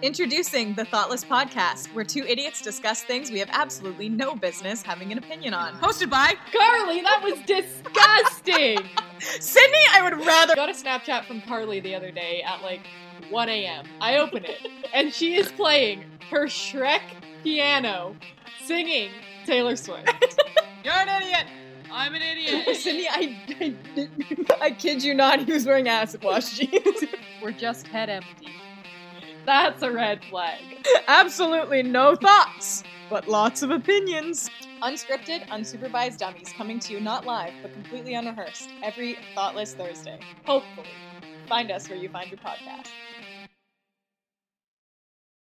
Introducing the Thoughtless Podcast, where two idiots discuss things we have absolutely no business having an opinion on. Hosted by Carly, that was disgusting. Sydney. I would rather. got a Snapchat from Carly the other day at like 1 a.m. I open it, and she is playing her Shrek piano, singing Taylor Swift. You're an idiot. I'm an idiot. Sydney, I, I, I kid you not, he was wearing acid wash jeans. We're just head empty. That's a red flag. Absolutely no thoughts, but lots of opinions. Unscripted, unsupervised dummies coming to you not live, but completely unrehearsed every Thoughtless Thursday. Hopefully. Find us where you find your podcast.